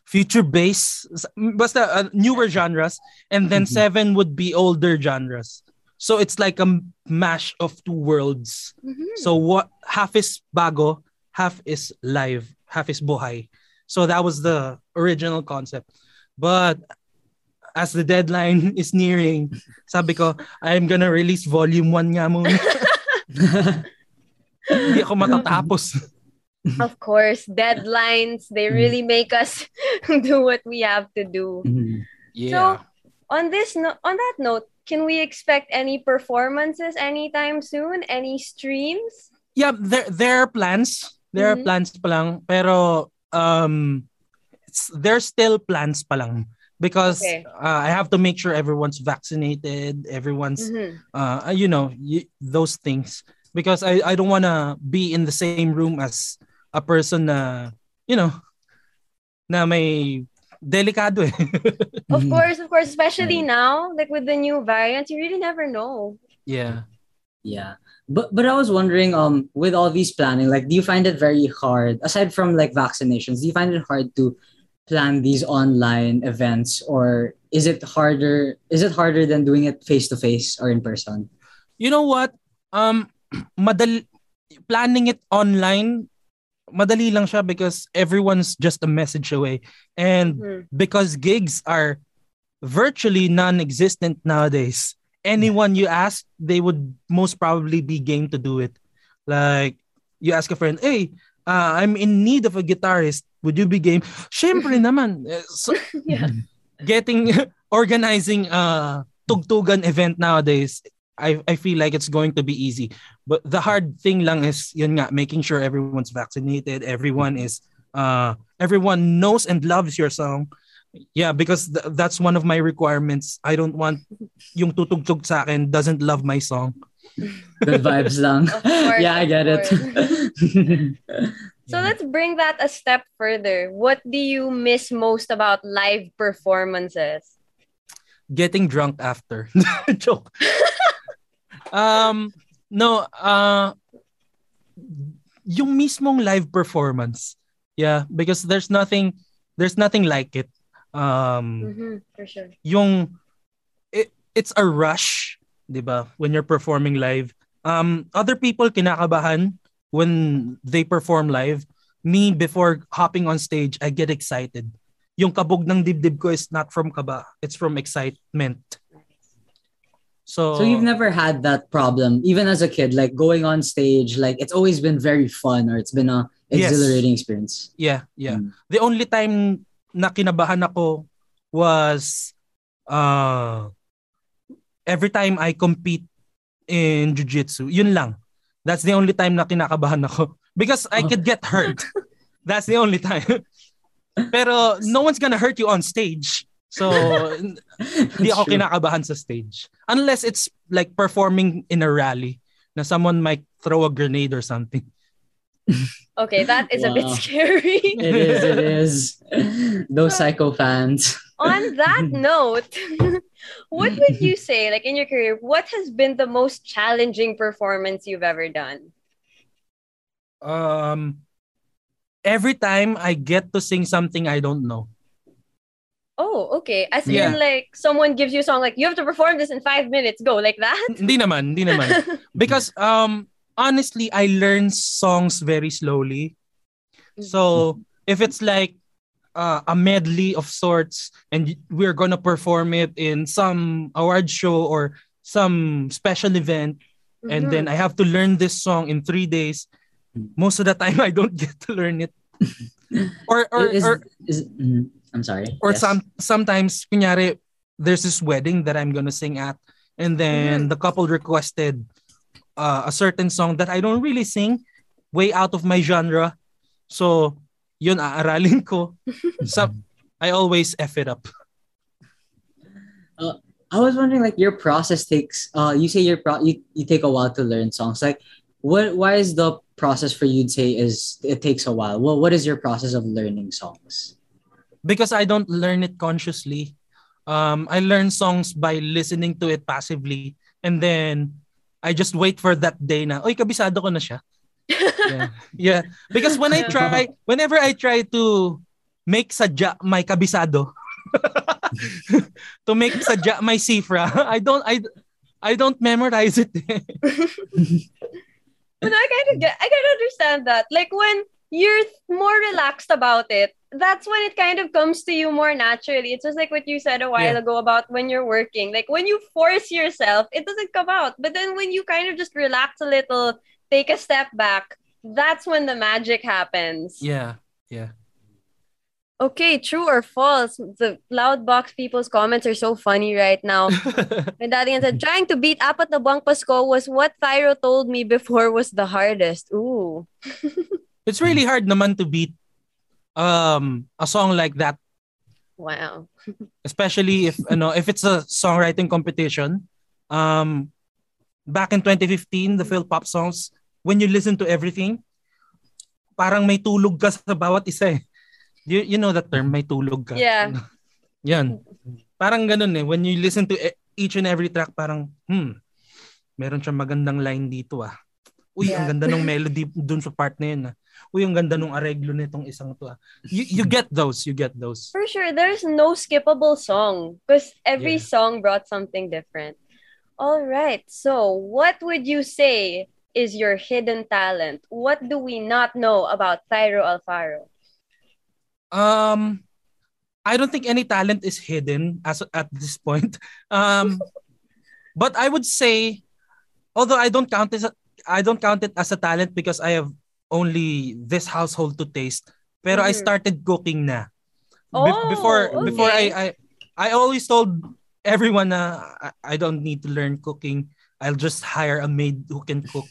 Future bass basta uh, newer genres, and then Mhm. seven would be older genres. So it's like a mash of two worlds. Mhm. So what half is bago, half is live, half is buhay. So that was the original concept. But as the deadline is nearing, sabi ko, I'm gonna release volume 1 nga muna. Hindi ako matatapos. Of course, deadlines, they really make us do what we have to do. Mhm. So, on this no- on that note, can we expect any performances anytime soon? Any streams? yeah, there there are plans. There are Mhm. plans pa lang, pero um there's still plans pa lang because Okay. uh, I have to make sure everyone's vaccinated, everyone's Mhm. uh, you know y- those things because I, I don't want to be in the same room as a person na you know na may delikado eh. Of course, of course, especially Right. now, like with the new variants, you really never know. yeah. Yeah. But but I was wondering, um, with all these planning, like do you find it very hard, aside from like vaccinations, do you find it hard to plan these online events or is it harder is it harder than doing it face to face or in person? You know what? Um madal planning it online madali lang siya because everyone's just a message away and Mhm. because gigs are virtually non-existent nowadays anyone you ask they would most probably be game to do it like you ask a friend hey uh, i'm in need of a guitarist would you be game syempre naman Eh, so, Yeah. getting organizing a tugtugan event nowadays I, I feel like it's going to be easy but the hard thing lang is yun nga making sure everyone's vaccinated everyone is uh everyone knows and loves your song yeah because th- that's one of my requirements I don't want yung tutugtog sa akin doesn't love my song Good vibes lang. Course, yeah, I get it. So let's bring that a step further. What do you miss most about live performances? getting drunk after joke um no uh yung mismong live performance yeah because there's nothing there's nothing like it. Um Mhm, for sure. yung it, it's a rush 'di ba when you're performing live. Um other people kinakabahan when they perform live. Me before hopping on stage I get excited. Yung kabog ng dibdib ko is not from kaba it's from excitement so So you've never had that problem, even as a kid, like going on stage, like it's always been very fun or it's been a Yes. exhilarating experience. yeah yeah Mm. the only time na kinabahan ako was uh every time I compete in jiu-jitsu yun lang that's the only time na kinakabahan ako because I Oh. could get hurt that's the only time pero no one's gonna hurt you on stage so hindi That's ako true. kinakabahan sa stage unless it's like performing in a rally na someone might throw a grenade or something Okay, that is a bit scary. It is, it is. Those psycho fans. On that note, what would you say, like in your career, what has been the most challenging performance you've ever done? um every time I get to sing something I don't know Oh, okay. As Yeah. in, like, someone gives you a song, like, you have to perform this in five minutes. Go, like that? hindi naman, hindi naman. Because um honestly, I learn songs very slowly. So if it's like uh, a medley of sorts and we're gonna perform it in some award show or some special event, and then I have to learn this song in three days. Most of the time, I don't get to learn it. or or, is, or is, mm, I'm sorry. or Yes. some sometimes kunyari there's this wedding that I'm gonna sing at, and then the couple requested uh, a certain song that I don't really sing, way out of my genre. So, yun aaralin ko. so, I always f it up. I was wondering, like, your process takes. Uh, you say your pro- you, you take a while to learn songs. Like, what? Why is the process for you to say is it takes a while? Well, what is your process of learning songs? Because I don't learn it consciously. Um, I learn songs by listening to it passively, and then I just wait for that day na. Oy, kabisado ko na siya. yeah. yeah. Because when I try, whenever I try to make sadya my kabisado, to make sadya my sifra, I don't I I don't memorize it. But I kind of get, I kind of understand that. Like when you're more relaxed about it, that's when it kind of comes to you more naturally. It's just like what you said a while Yeah. ago about when you're working. Like when you force yourself, it doesn't come out. But then when you kind of just relax a little, take a step back, that's when the magic happens. yeah. Yeah. Okay, true or false? The loud box people's comments are so funny right now. My daddy said, trying to beat apat na buwang Pasko was what Thyro told me before was the hardest. Ooh. it's really hard naman to beat um a song like that. Wow. especially if ano if it's a songwriting competition um back in 2015 the Phil Pop songs when you listen to everything parang may tulog ka sa bawat isa eh. You, you know that term may tulog ka. Yeah. yan. Parang ganun eh. When you listen to e- each and every track parang hmm meron siyang magandang line dito ah. Uy ang Yeah. ganda ng melody dun sa part na yun ah uy ang ganda ng areglo nitong isang to ah you, you get those you get those For sure, there's no skippable song because every Yeah. song brought something different. All right. So, what would you say is your hidden talent? What do we not know about Thyro Alfaro? Um, I don't think any talent is hidden as at this point. Um, but I would say, although I don't count this, I don't count it as a talent because I have only this household to taste. Pero I Mhm. started cooking na. Be- Oh, before before I. I I always told everyone na I, I don't need to learn cooking. I'll just hire a maid who can cook.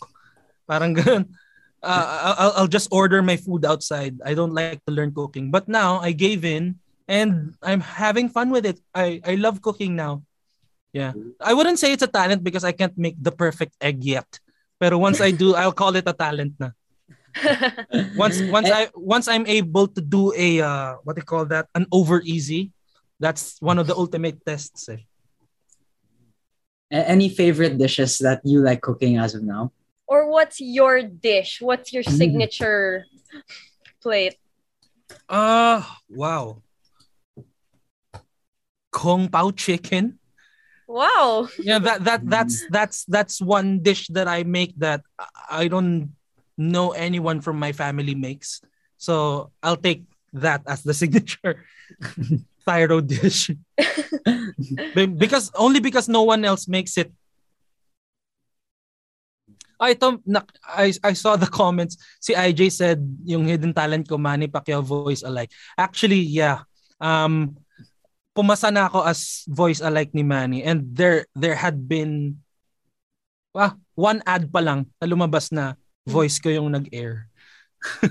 Parang ganun. Uh, I'll, I'll just order my food outside. I don't like to learn cooking. But now I gave in and I'm having fun with it. I, I love cooking now. Yeah. I wouldn't say it's a talent because I can't make the perfect egg yet. Pero once I do, I'll call it a talent na. Once once I once I'm able to do a uh, what do you call that? An over easy. That's one of the ultimate tests. Eh. Any favorite dishes that you like cooking as of now? or what's your dish? What's your Mm. signature plate? Uh wow. Kung Pao chicken. Wow. Yeah, that that that's that's that's one dish that I make that I don't know anyone from my family makes. So I'll take that as the signature thyro dish. Be- because only because no one else makes it. I ito, na, I, I saw the comments. Si IJ said yung hidden talent ko, Manny Pacquiao voice alike. Actually, yeah. Um, pumasa na ako as voice alike ni Manny and there there had been ah, one ad pa lang na lumabas na voice ko yung nag-air.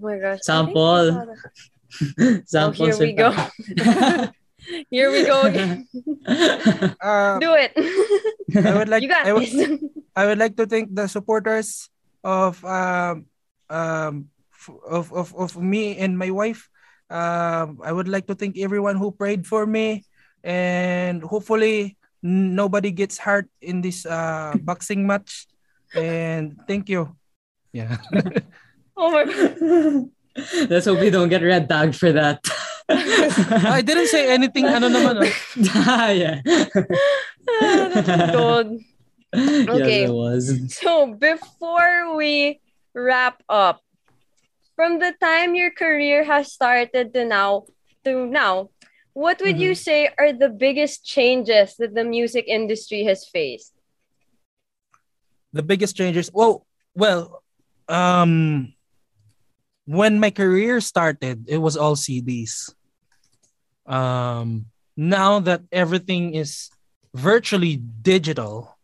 Oh my gosh. I think I Sample. saw that. Sample here we go. Here we go again. Uh, Do it. I would like you got I would, this. I would like to thank the supporters of um um of of, of me and my wife. Um, I would like to thank everyone who prayed for me, and hopefully nobody gets hurt in this uh boxing match. And thank you. Yeah. Oh my god. Let's hope we don't get red tagged for that. I didn't say anything. Ano naman? oh. Ah, yeah. Ah, that. Okay. Yes, it was. So before we wrap up, from the time your career has started to now to now, what would you say are the biggest changes that the music industry has faced? the biggest changes well well um when my career started it was all cds um now that everything is virtually digital,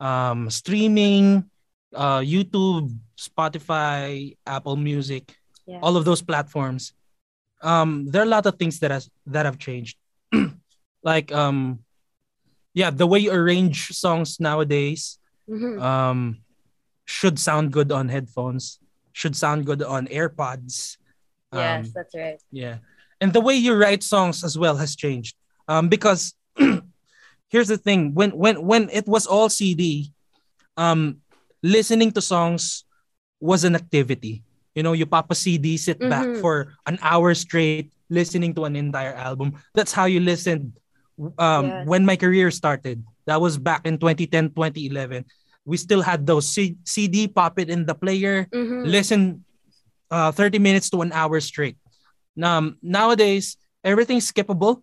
um, streaming, uh, YouTube, Spotify, Apple Music, Yeah. all of those platforms, um, there are a lot of things that has that have changed. like um, yeah, the way you arrange songs nowadays Mhm. um, should sound good on headphones, should sound good on AirPods. yes, Um, that's right. yeah. And the way you write songs as well has changed. Um, because here's the thing: when when when it was all CD, um, listening to songs was an activity. You know, you pop a CD, sit back Mhm. for an hour straight listening to an entire album. That's how you listened. Um, Yes. when my career started, that was back in 2010, 2011. We still had those C- CD, pop it in the player, Mhm. listen uh, 30 minutes to an hour straight. Um, nowadays, everything's skippable.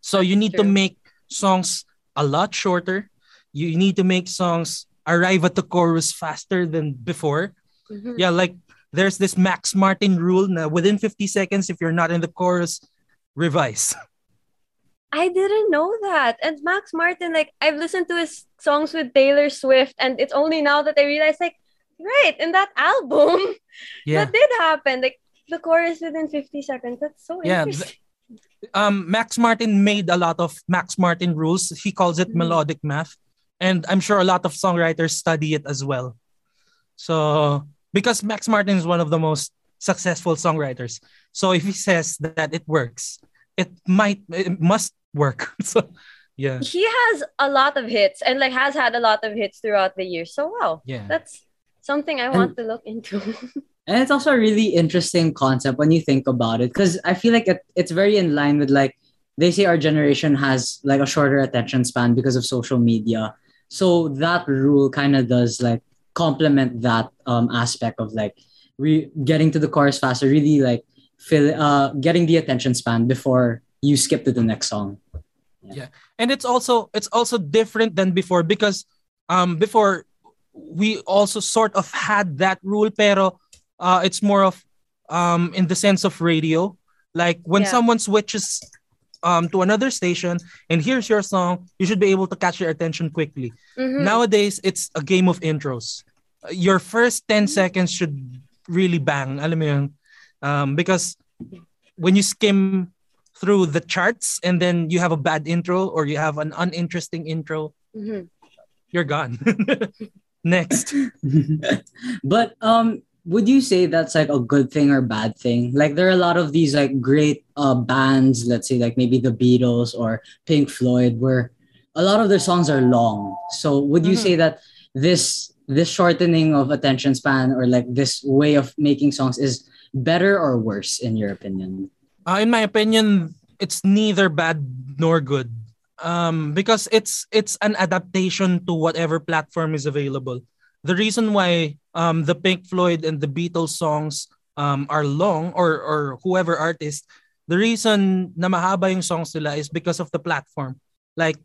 So you need to make songs a lot shorter. You need to make songs arrive at the chorus faster than before. Mhm. Yeah, like there's this Max Martin rule na within 50 seconds, if you're not in the chorus, revise. I didn't know that. And Max Martin, like I've listened to his songs with Taylor Swift, and it's only now that I realize, like, right, in that album, Yeah. that did happen. Like the chorus within 50 seconds. That's so Yeah, interesting. um, Max Martin made a lot of Max Martin rules. He calls it Mhm. melodic math. And I'm sure a lot of songwriters study it as well. So, because Max Martin is one of the most successful songwriters. So, if he says that it works, it might, it must work. so, yeah. He has a lot of hits and like has had a lot of hits throughout the year. So wow, Yeah. that's something I want to look into. And it's also a really interesting concept when you think about it, because I feel like it, it's very in line with like they say our generation has like a shorter attention span because of social media. So that rule kind of does like complement that um aspect of like re- getting to the chorus faster, really like fill uh getting the attention span before you skip to the next song. Yeah. And it's also it's also different than before because um before we also sort of had that rule pero uh it's more of um in the sense of radio like when Yeah. someone switches um to another station and here's your song you should be able to catch their attention quickly Mhm. nowadays it's a game of intros Uh, your first 10 seconds should really bang alam mo yun um because when you skim through the charts and then you have a bad intro or you have an uninteresting intro Mhm. you're gone. Next. But um would you say that's like a good thing or bad thing? Like there are a lot of these like great uh bands let's say like maybe the beatles or pink floyd where a lot of their songs are long. So would you Mhm. say that this this shortening of attention span or like this way of making songs is better or worse in your opinion Uh, in my opinion, it's neither bad nor good. Um, because it's it's an adaptation to whatever platform is available. The reason why um, the Pink Floyd and the Beatles songs um, are long or or whoever artist, the reason na mahaba yung songs nila is because of the platform. Like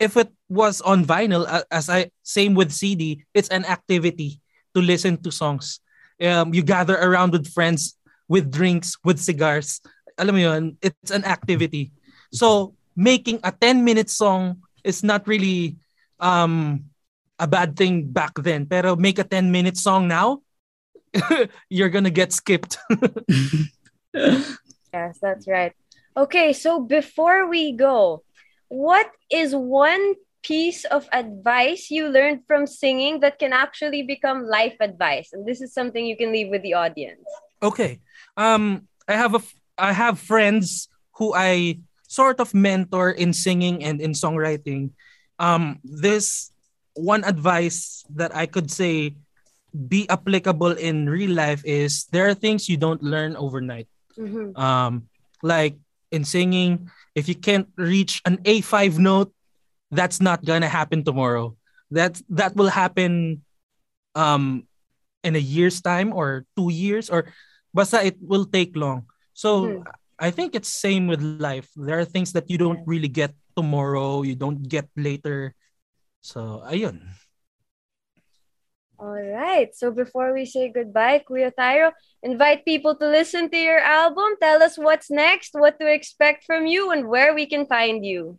if it was on vinyl, as I same with CD, it's an activity to listen to songs. Um, you gather around with friends, with drinks, with cigars alam mo yun, it's an activity. So, making a 10-minute song is not really um, a bad thing back then. Pero make a 10-minute song now, you're gonna get skipped. Yes, that's right. Okay, so before we go, what is one piece of advice you learned from singing that can actually become life advice? And this is something you can leave with the audience. okay. Um, I have a f- I have friends who I sort of mentor in singing and in songwriting. Um, this one advice that I could say be applicable in real life is there are things you don't learn overnight. Mhm. um like in singing if you can't reach an a5 note that's not gonna happen tomorrow that that will happen um in a year's time or two years or basta it will take long so Mhm. i think it's same with life there are things that you don't really get tomorrow you don't get later so ayun All right. So before we say goodbye, Kuya Thyro, invite people to listen to your album. Tell us what's next, what to expect from you, and where we can find you.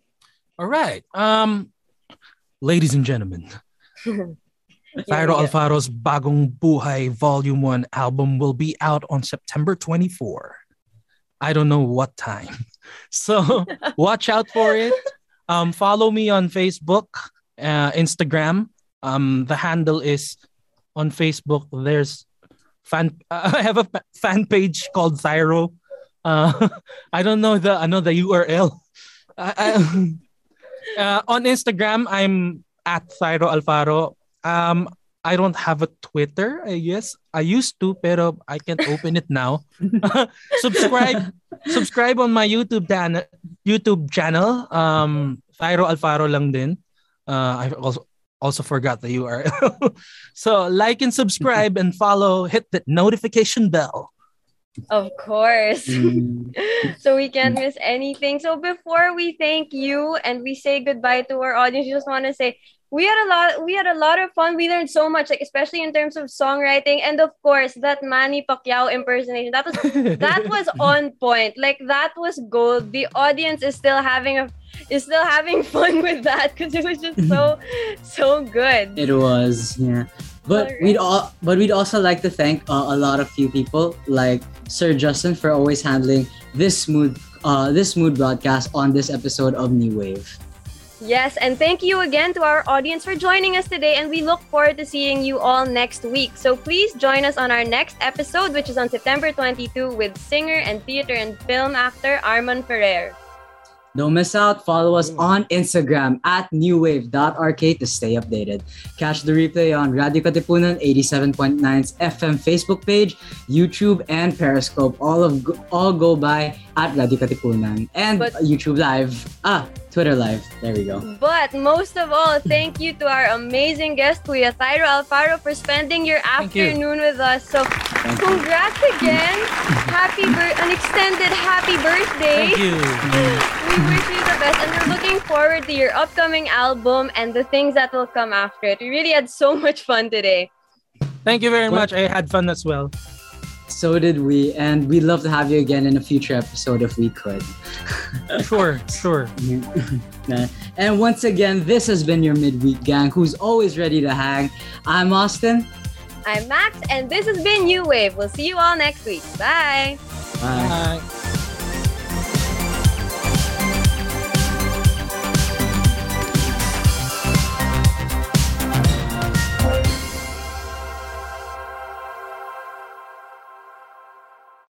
All right. Um, ladies and gentlemen, Thyro Alfaro's Bagong Buhay Volume 1 album will be out on September 24. I don't know what time. So watch out for it. Um, follow me on Facebook, uh, Instagram. Um, the handle is on Facebook. There's fan. Uh, I have a fan page called Thyro. Uh, I don't know the I know the URL. I, I, uh, on Instagram, I'm at Thyro Alfaro. Um, I don't have a Twitter, I guess. I used to, pero I can't open it now. subscribe subscribe on my YouTube channel, YouTube channel. Um Thyro Alfaro lang din. Uh, I also also forgot the URL. so like and subscribe and follow, hit the notification bell. Of course. Mm. so we can't miss anything. So before we thank you and we say goodbye to our audience, we just want to say we had a lot we had a lot of fun. We learned so much like especially in terms of songwriting and of course that manny pacquiao impersonation. That was that was on point. Like that was gold. The audience is still having a is still having fun with that because it was just so so good. It was yeah. But right. we'd all but we'd also like to thank uh, a lot of few people like sir justin for always handling this smooth uh, this smooth broadcast on this episode of new wave Yes, and thank you again to our audience for joining us today, and we look forward to seeing you all next week. So please join us on our next episode, which is on September 22, with singer and theater and film actor Arman Ferrer. Don't miss out. Follow us on Instagram at newwave.rk to stay updated. Catch the replay on Radio Katipunan 87.9's FM Facebook page, YouTube, and Periscope. All of all go by at Radio Katipunan and but, YouTube Live. Ah, Twitter Live. There we go. But most of all, thank you to our amazing guest, Kuya Thyro Alfaro, for spending your afternoon you. with us. So, thank congrats you. again. Happy bir- an extended happy birthday. Thank you. We wish you the best, and we're looking forward to your upcoming album and the things that will come after it. We really had so much fun today. Thank you very what? much. I had fun as well. So did we, and we'd love to have you again in a future episode if we could. sure, sure. and once again, this has been your midweek gang who's always ready to hang. I'm Austin. I'm Max, and this has been New Wave. We'll see you all next week. Bye. Bye. Bye.